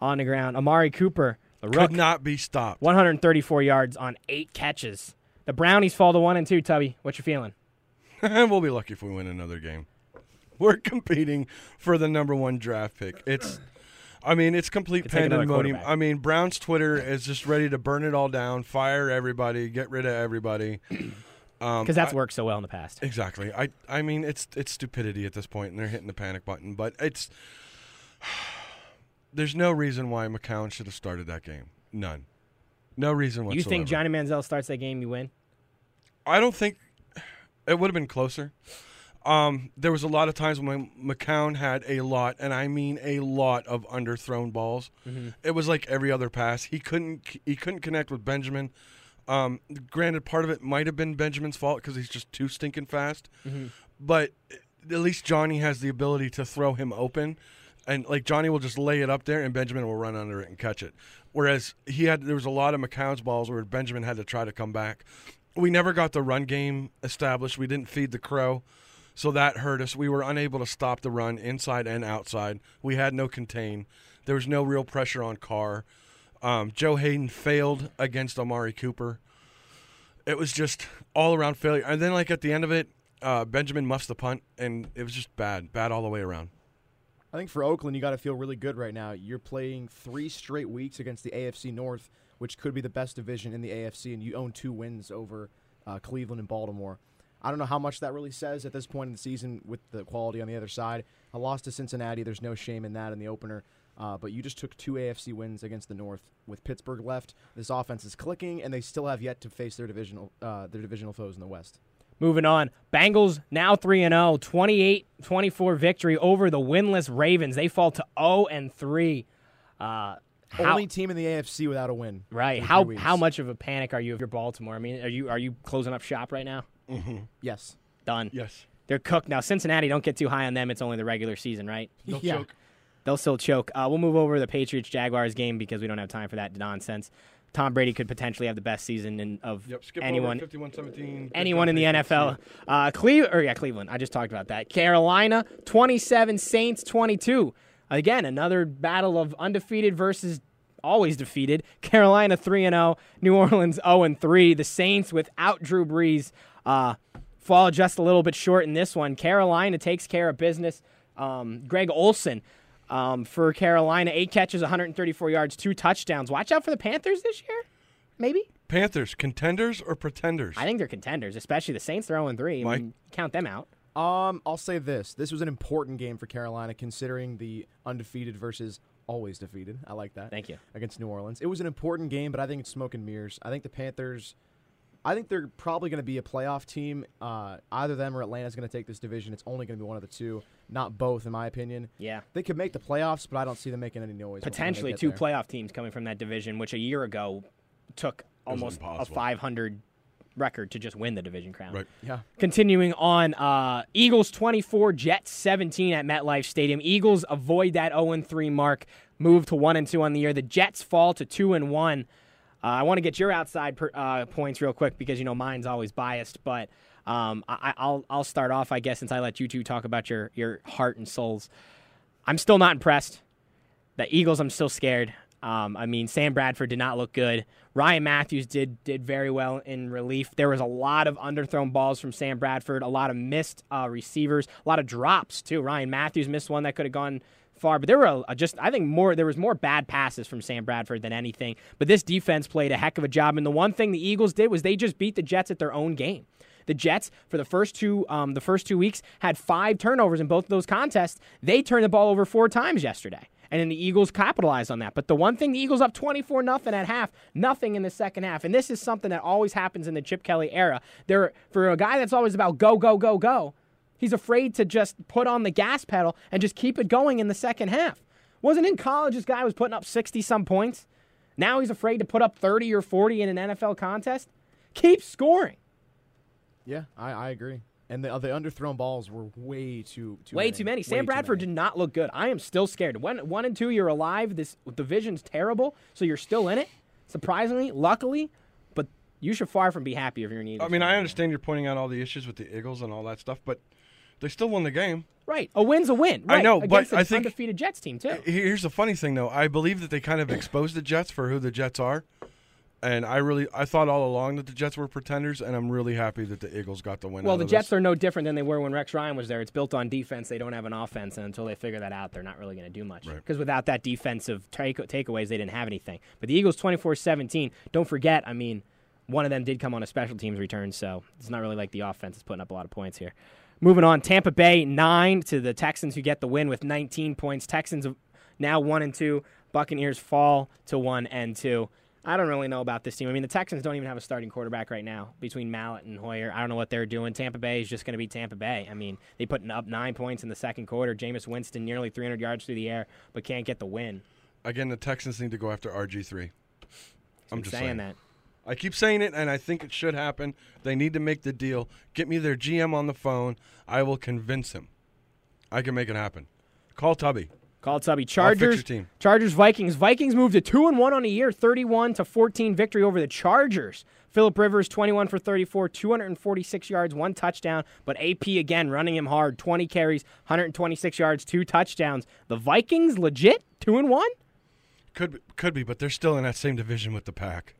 on the ground. Amari Cooper, the rook, Could not be stopped. 134 yards on eight catches. The Brownies fall to one and two. Tubby, what you feeling? we'll be lucky if we win another game. We're competing for the number one draft pick. It's, I mean, it's complete Could take another pandemonium. I mean, Brown's Twitter is just ready to burn it all down, fire everybody, get rid of everybody. Um, Because that's I- worked so well in the past. Exactly. I I mean it's it's stupidity at this point and they're hitting the panic button, but it's there's no reason why McCown should have started that game. None. No reason whatsoever. You think Johnny Manziel starts that game, you win? I don't think it would have been closer. Um, there was a lot of times when McCown had a lot, and I mean a lot of underthrown balls. It was like every other pass. He couldn't he couldn't connect with Benjamin. Um, granted, part of it might have been Benjamin's fault because he's just too stinking fast. But at least Johnny has the ability to throw him open, and like Johnny will just lay it up there, and Benjamin will run under it and catch it. Whereas he had there was a lot of McCown's balls where Benjamin had to try to come back. We never got the run game established. We didn't feed the crow. So that hurt us. We were unable to stop the run inside and outside. We had no contain. There was no real pressure on Carr. Um, Joe Haden failed against Amari Cooper. It was just all around failure. And then, like at the end of it, uh, Benjamin muffs the punt, and it was just bad, bad all the way around. I think for Oakland, you got to feel really good right now. You're playing three straight weeks against the AFC North, which could be the best division in the AFC, and you own two wins over uh, Cleveland and Baltimore. I don't know how much that really says at this point in the season with the quality on the other side. A loss to Cincinnati, there's no shame in that in the opener. Uh, but you just took two AFC wins against the North with Pittsburgh left. This offense is clicking, and they still have yet to face their divisional uh, their divisional foes in the West. Moving on. Bengals now 3 and 0, 28-24 victory over the winless Ravens. They fall to 0 and 3. Uh how, Only team in the AFC without a win. right. How how much of a panic are you if you're Baltimore? I mean, are you are you closing up shop right now? Yes. Done. Yes. They're cooked now. Cincinnati, don't get too high on them. It's only the regular season, right? They'll Yeah. choke. They'll still choke. Uh, we'll move over to the Patriots Jaguars game because we don't have time for that nonsense. Tom Brady could potentially have the best season in, of Yep. Anyone over 51-17. anyone in the NFL. Uh, Cleve or yeah, Cleveland. I just talked about that. Carolina 27, Saints 22. Again, another battle of undefeated versus always defeated. Carolina 3 and 0, New Orleans 0 and 3. The Saints without Drew Brees uh, fall just a little bit short in this one. Carolina takes care of business. Um, Greg Olsen um, for Carolina, eight catches, 134 yards, two touchdowns. Watch out for the Panthers this year. Maybe. Panthers, contenders or pretenders? I think they're contenders, especially the Saints. They're 0 3. I Mike? mean, count them out. Um, I'll say this: this was an important game for Carolina, considering the undefeated versus always defeated. I like that. Thank you. Against New Orleans, it was an important game, but I think it's smoke and mirrors. I think the Panthers. I think they're probably going to be a playoff team. Uh, either them or Atlanta's going to take this division. It's only going to be one of the two, not both, in my opinion. Yeah. They could make the playoffs, but I don't see them making any noise. Potentially two there. playoff teams coming from that division, which a year ago took almost a 500 record to just win the division crown. Right. Yeah. Continuing on, uh, Eagles 24, Jets 17 at MetLife Stadium. Eagles avoid that 0 3 mark, move to 1 and 2 on the year. The Jets fall to 2 and 1. Uh, I want to get your outside per, uh, points real quick because you know mine's always biased, but um, I, I'll I'll start off I guess since I let you two talk about your your heart and souls. I'm still not impressed. The Eagles, I'm still scared. Um, I mean, Sam Bradford did not look good. Ryan Mathews did did very well in relief. There was a lot of underthrown balls from Sam Bradford, a lot of missed uh, receivers, a lot of drops too. Ryan Mathews missed one that could have gone far, but there were a, just I think more there was more bad passes from Sam Bradford than anything. But this defense played a heck of a job, and the one thing the Eagles did was they just beat the Jets at their own game. The Jets for the first two um, the first two weeks had five turnovers in both of those contests. They turned the ball over four times yesterday. And then the Eagles capitalized on that. But the one thing the Eagles up 24 nothing at half, nothing in the second half. And this is something that always happens in the Chip Kelly era. There for a guy that's always about go go go go, he's afraid to just put on the gas pedal and just keep it going in the second half. Wasn't in college this guy was putting up 60 some points. Now he's afraid to put up 30 or 40 in an NFL contest. Keep scoring. Yeah, I, I agree. And the, uh, the underthrown balls were way too, too Way many. too many. Sam too Bradford many. did not look good. I am still scared. One, one and two, you're alive. This division's terrible, so you're still in it. Surprisingly, luckily, but you should far from be happy if you're an Eagles. I mean, fan. I understand you're pointing out all the issues with the Eagles and all that stuff, but they still won the game. Right, a win's a win. I Right, know, but against an I think- undefeated Jets team too. Here's the funny thing, though. I believe that they kind of exposed the Jets for who the Jets are, and I really, I thought all along that the Jets were pretenders, and I'm really happy that the Eagles got the win. Well, the Jets this. are no different than they were when Rex Ryan was there. It's built on defense. They don't have an offense, and until they figure that out, they're not really going to do much. Right. Because without that defensive take- takeaways, they didn't have anything. But the Eagles 24-17. Don't forget, I mean, one of them did come on a special teams return, so it's not really like the offense is putting up a lot of points here. Moving on, Tampa Bay nine to the Texans, who get the win with 19 points. Texans now one and two. Buccaneers fall to one and two. I don't really know about this team. I mean, the Texans don't even have a starting quarterback right now between Mallett and Hoyer. I don't know what they're doing. Tampa Bay is just going to be Tampa Bay. I mean, they put up nine points in the second quarter. Jameis Winston nearly 300 yards through the air, but can't get the win. Again, the Texans need to go after RG three. I'm just saying, saying that. I keep saying it, and I think it should happen. They need to make the deal. Get me their GM on the phone. I will convince him. I can make it happen. Call Tubby. Call Tubby. Chargers. your team. Chargers Vikings. Vikings moved to 2 and 1 on a year, 31 to 14 victory over the Chargers. Philip Rivers 21 for 34, 246 yards, one touchdown, but AP again running him hard, 20 carries, 126 yards, two touchdowns. The Vikings legit 2 and 1? Could be, could be, but they're still in that same division with the Pack.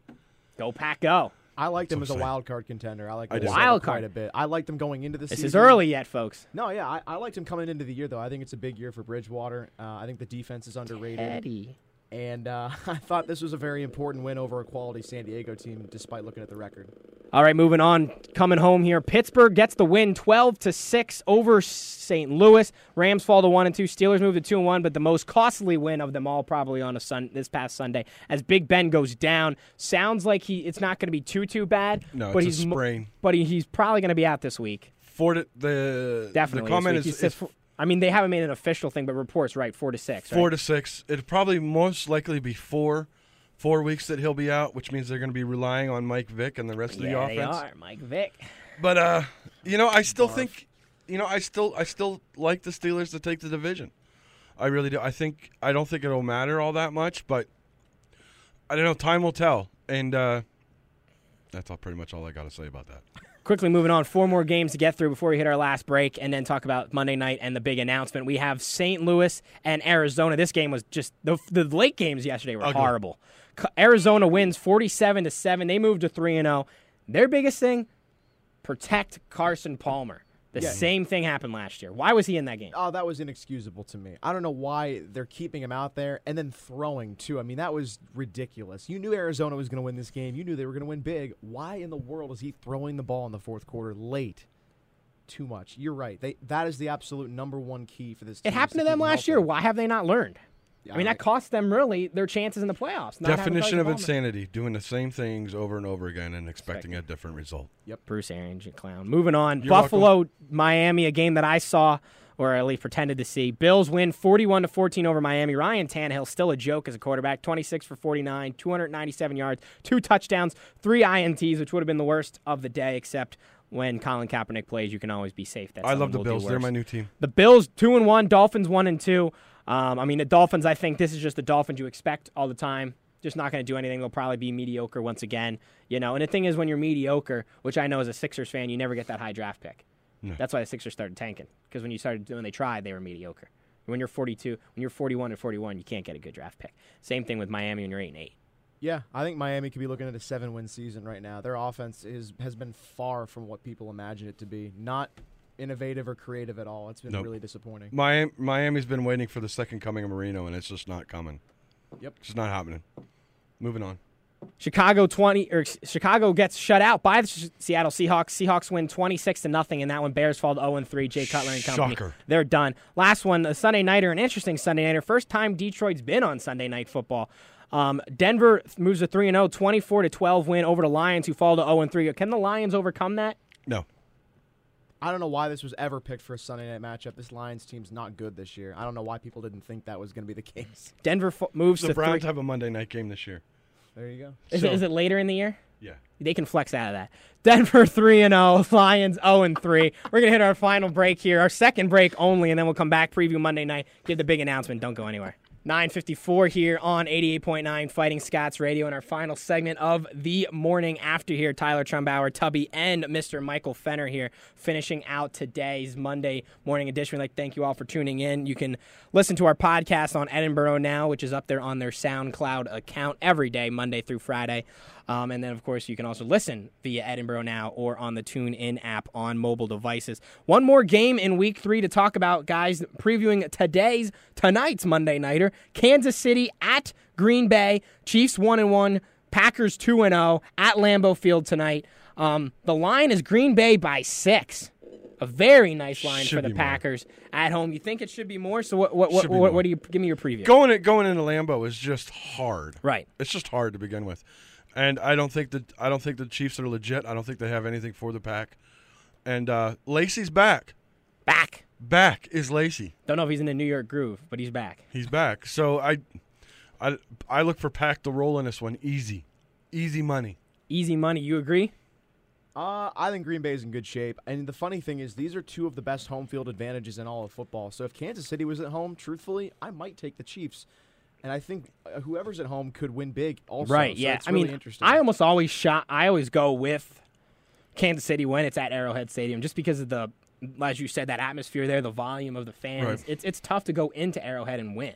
Go Pack go. I liked them That's as a what I'm saying. wild card contender. I like I them do. Wild quite a bit. I liked them going into the This season. is early yet, folks. No, yeah, I, I liked him coming into the year though. I think it's a big year for Bridgewater. Uh, I think the defense is underrated. Eddie. And uh, I thought this was a very important win over a quality San Diego team, despite looking at the record. All right, moving on. Coming home here, Pittsburgh gets the win, twelve to six over St. Louis. Rams fall to one and two. Steelers move to two and one, but the most costly win of them all probably on a sun this past Sunday as Big Ben goes down. Sounds like he it's not going to be too too bad. No, but it's a he's mo- sprain. but he, he's probably going to be out this week. For the the, Definitely. the comment this is, is four- I mean, they haven't made an official thing, but reports right four to six. four right? to six. It'd probably most likely be four four weeks that he'll be out, which means they're going to be relying on Mike Vick and the rest of the offense. yeah, they are. Mike Vick. But uh, you know, I still think, you know, I still I still like the Steelers to take the division. I really do. I think I don't think it'll matter all that much, but I don't know. Time will tell, and uh, that's all pretty much all I got to say about that. Quickly moving on, four more games to get through before we hit our last break, and then talk about Monday night and the big announcement. We have St. Louis and Arizona. This game was just the the late games yesterday were Ugly. horrible. Arizona wins forty-seven to seven. They moved to three and zero. Their biggest thing: protect Carson Palmer. The Yeah. same thing happened last year. Why was he in that game? Oh, that was inexcusable to me. I don't know why they're keeping him out there and then throwing too. I mean, that was ridiculous. You knew Arizona was going to win this game. You knew they were going to win big. Why in the world is he throwing the ball in the fourth quarter late? Too much. You're right. They that is the absolute number one key for this. It happened to them last year. Why have they not learned? I mean, that cost them really their chances in the playoffs. not Definition of insanity: doing the same things over and over again and expecting Expecting- a different result. Yep, Bruce Arians, you clown. Moving on. You're Buffalo, Miami, a game that I saw or at least pretended to see. Bills win 41 to 14 over Miami. Ryan Tannehill still a joke as a quarterback. 26 for 49, 297 yards, two touchdowns, three INTs, which would have been the worst of the day except when Colin Kaepernick plays, you can always be safe that I love the Bills. They're my new team. The Bills two and one, Dolphins one and two. Um, I mean, the Dolphins. I think this is just the Dolphins you expect all the time. Just not going to do anything. They'll probably be mediocre once again. You know, and the thing is, when you're mediocre, which I know as a Sixers fan, you never get that high draft pick. No. That's why the Sixers started tanking because when you started when they tried, they were mediocre. When you're 42, when you're 41 and 41, you can't get a good draft pick. Same thing with Miami when you're eight and eight. Yeah, I think Miami could be looking at a seven-win season right now. Their offense is has been far from what people imagine it to be. Not innovative or creative at all. It's been Nope. really disappointing. Miami, Miami's been waiting for the second coming of Marino, and it's just not coming. Yep. It's just not happening. Moving on. Chicago 20 or Chicago gets shut out by the Seattle Seahawks. Seahawks win 26 to nothing in that one. Bears fall to 0 and 3. Jay Cutler and company. Shocker. They're done. Last one, a Sunday nighter, an interesting Sunday nighter. First time Detroit's been on Sunday night football. Um, Denver moves to 3 and 0, 24 to 12 win over the Lions who fall to 0 and 3. Can the Lions overcome that? No. I don't know why this was ever picked for a Sunday night matchup. This Lions team's not good this year. I don't know why people didn't think that was going to be the case. Denver fo- moves to The to Browns 3. have a Monday night game this year. There you go. Is, so- it, is it later in the year? Yeah. They can flex out of that. Denver 3 and 0, Lions 0 and 3. We're going to hit our final break here, our second break only, and then we'll come back, preview Monday night, give the big announcement. Don't go anywhere. 954 here on 88.9 Fighting Scots Radio in our final segment of the morning after here. Tyler Trumbauer, Tubby, and Mr. Michael Fenner here finishing out today's Monday morning edition. We'd like thank you all for tuning in. You can listen to our podcast on Edinboro Now, which is up there on their SoundCloud account every day, Monday through Friday. Um, and then, of course, you can also listen via Edinboro Now or on the TuneIn app on mobile devices. One more game in week three to talk about, guys, previewing today's, tonight's Monday Nighter. Kansas City at Green Bay. Chiefs 1 and 1. Packers 2 and 0 at Lambeau Field tonight. Um, the line is Green Bay by six. A very nice line Should for the be more. Packers at home. You think it should be more? So, what? What? What, what, what do you give me your preview? Going it going into Lambeau is just hard. Right. It's just hard to begin with, and I don't think that I don't think the Chiefs are legit. I don't think they have anything for the pack, and uh, Lacy's back. Back. Back is Lacy. Don't know if he's in the New York groove, but he's back. He's back. So I, I, I look for Pack to roll in this one. Easy, easy money. Easy money. You agree? Uh, I think Green Bay is in good shape. And the funny thing is, these are two of the best home field advantages in all of football. So if Kansas City was at home, truthfully, I might take the Chiefs. And I think uh, whoever's at home could win big also. right. So yeah. it's I really mean, interesting. I almost always shot. I always go with Kansas City when it's at Arrowhead Stadium, just because of the, as you said, that atmosphere there, the volume of the fans. Right. It's it's tough to go into Arrowhead and win,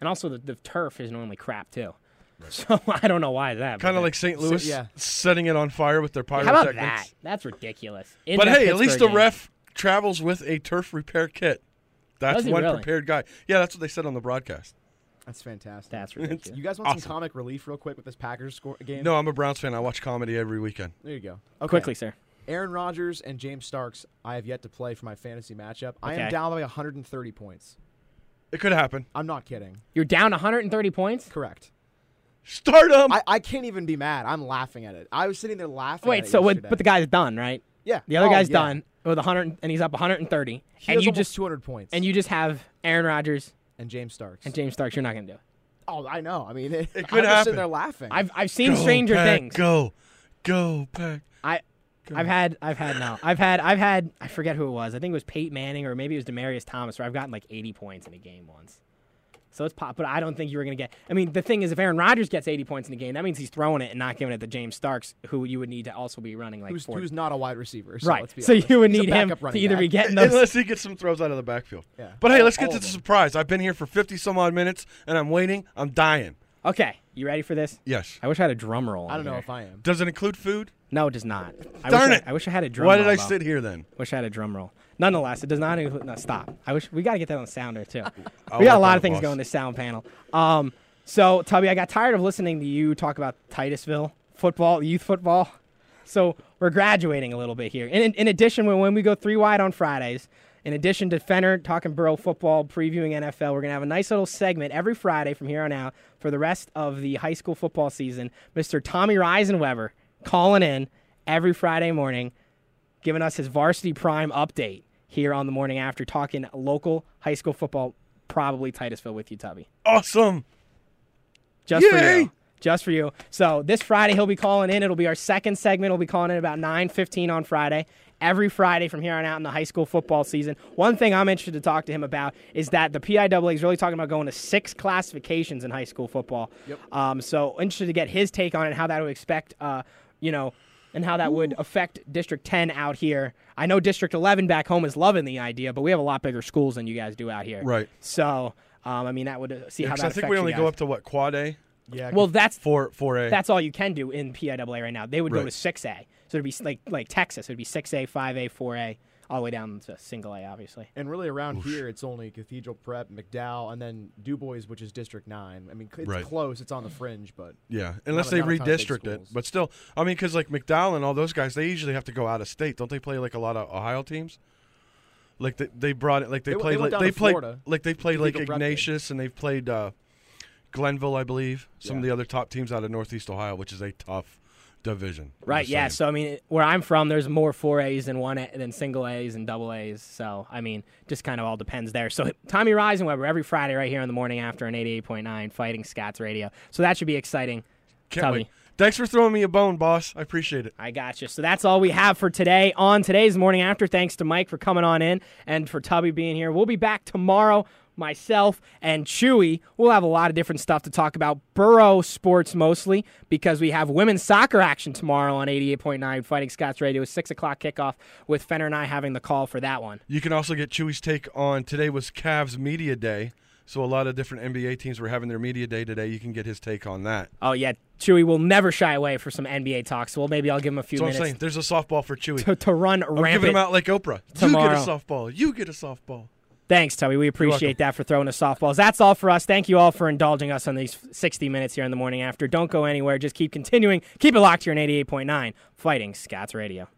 and also the, the turf is normally crap too. So I don't know why that. Kind of like St. Louis yeah. setting it on fire with their How about pyrotechnics. that? That's ridiculous. In But that hey, at least the game. ref travels with a turf repair kit. That's one really? prepared guy. Yeah, that's what they said on the broadcast. That's fantastic. That's ridiculous. you guys want Awesome. some comic relief real quick with this Packers score game? No, I'm a Browns fan. I watch comedy every weekend. There you go. Okay. Quickly, sir. Aaron Rodgers and James Starks. I have yet to play for my fantasy matchup. I am down by 130 points. It could happen. I'm not kidding. You're down 130 points. Correct. Start 'em. I, I can't even be mad. I'm laughing at it. I was sitting there laughing. at Wait, it so what? But the guy's done, right? yeah, The other Oh, guy's yeah. done with 100, and he's up 130. He and has you almost just 200 points. and you just have Aaron Rodgers and James Starks. and James Starks. You're not gonna do it. oh, I know. I mean, it, It I'm could just happen. sitting there laughing. I've I've seen Go, Stranger Pack, Things. Go, go, pack. I I've had I've had now I've had I've had I forget who it was. I think it was Peyton Manning or maybe it was Demaryius Thomas. Where I've gotten like 80 points in a game once. So it's pop, but I don't think you were going to get. I mean, the thing is, if Aaron Rodgers gets 80 points in a game, that means he's throwing it and not giving it to James Starks, who you would need to also be running like who's, 40. who's not a wide receiver. So right. Let's be So honest. you would He's a need him to running either be getting those. Unless he gets some throws out of the backfield. Yeah. But hey, let's get all to the surprise. I've been here for 50 some odd minutes, and I'm waiting. I'm dying. Okay, you ready for this? Yes. I wish I had a drum roll. I don't know here. if I am. Does it include food? No, it does not. I Darn wish it. I, I wish I had a drum Why roll. did I though. sit here then? Wish I had a drum roll. Nonetheless, it does not include. No, stop. I wish we got to get that on sounder too. We got a lot of things boss. going this sound panel. Um, so Tubby, I got tired of listening to you talk about Titusville football, youth football. So we're graduating a little bit here. In, in addition, when, when we go three wide on Fridays, in addition to Fenner talking Borough football, previewing NFL, we're gonna have a nice little segment every Friday from here on out for the rest of the high school football season. Mr. Tommy Reisenweber calling in every Friday morning giving us his varsity prime update here on the morning after talking local high school football, probably Titusville with you, Tubby. Awesome. Just for you. Just for you. So this Friday he'll be calling in. It'll be our second segment. We'll be calling in about 9:15 on Friday. Every Friday from here on out in the high school football season. One thing I'm interested to talk to him about is that the PIAA is really talking about going to six classifications in high school football. Yep. Um, so interested to get his take on it, how that would expect, uh, you know, and how that would affect District 10 out here. I know District 11 back home is loving the idea, but we have a lot bigger schools than you guys do out here. Right. So, um, I mean, that would uh, see how Because that I think we only go up to what quad A, Yeah. Well, that's four four A. that's all you can do in PIAA right now. They would go to six A, so it'd be like like Texas. It'd be six A, five A, four A, all the way down to single A, obviously. and really around here, it's only Cathedral Prep, McDowell, and then Du Bois, which is District Nine. I mean, it's Right. close. It's on the fringe, but yeah, unless Not they not a ton of big redistrict it. But still, I mean, because like McDowell and all those guys, they usually have to go out of state. Don't they play like a lot of Ohio teams? Like they, they brought it. Like they, They played. they like they played. Like they played like Cathedral Prep did. Ignatius, and they've played uh, Glenville, I believe. Some of the other top teams out of Northeast Ohio, which is a tough division. Right. Yeah. So I mean, where I'm from, there's more four A's than one A, than single A's and double A's. So I mean, just kind of all depends there. So Tommy Reisenweber every Friday right here in the morning after an 88.9 Fighting Scots Radio. So that should be exciting. Can't Tubby. wait. Thanks for throwing me a bone, boss. I appreciate it. I got you. So that's all we have for today on today's morning after. Thanks to Mike for coming on in and for Tubby being here. We'll be back tomorrow. Myself and Chewy, we'll have a lot of different stuff to talk about. Borough sports mostly because we have women's soccer action tomorrow on 88.9 Fighting Scots Radio. 6 o'clock kickoff with Fenner and I having the call for that one. You can also get Chewy's take on today was Cavs Media Day. So a lot of different NBA teams were having their media day today. You can get his take on that. Oh, yeah. Chewy will never shy away for some NBA talk. So well, maybe I'll give him a few I'm saying. There's a softball for Chewy. to, to run I'm giving him out like Oprah. tomorrow. You get a softball. You get a softball. Thanks, Tubby. We appreciate that for throwing us softballs. That's all for us. Thank you all for indulging us on these 60 minutes here in the morning after. Don't go anywhere. Just keep continuing. Keep it locked here on 88.9 Fighting Scots Radio.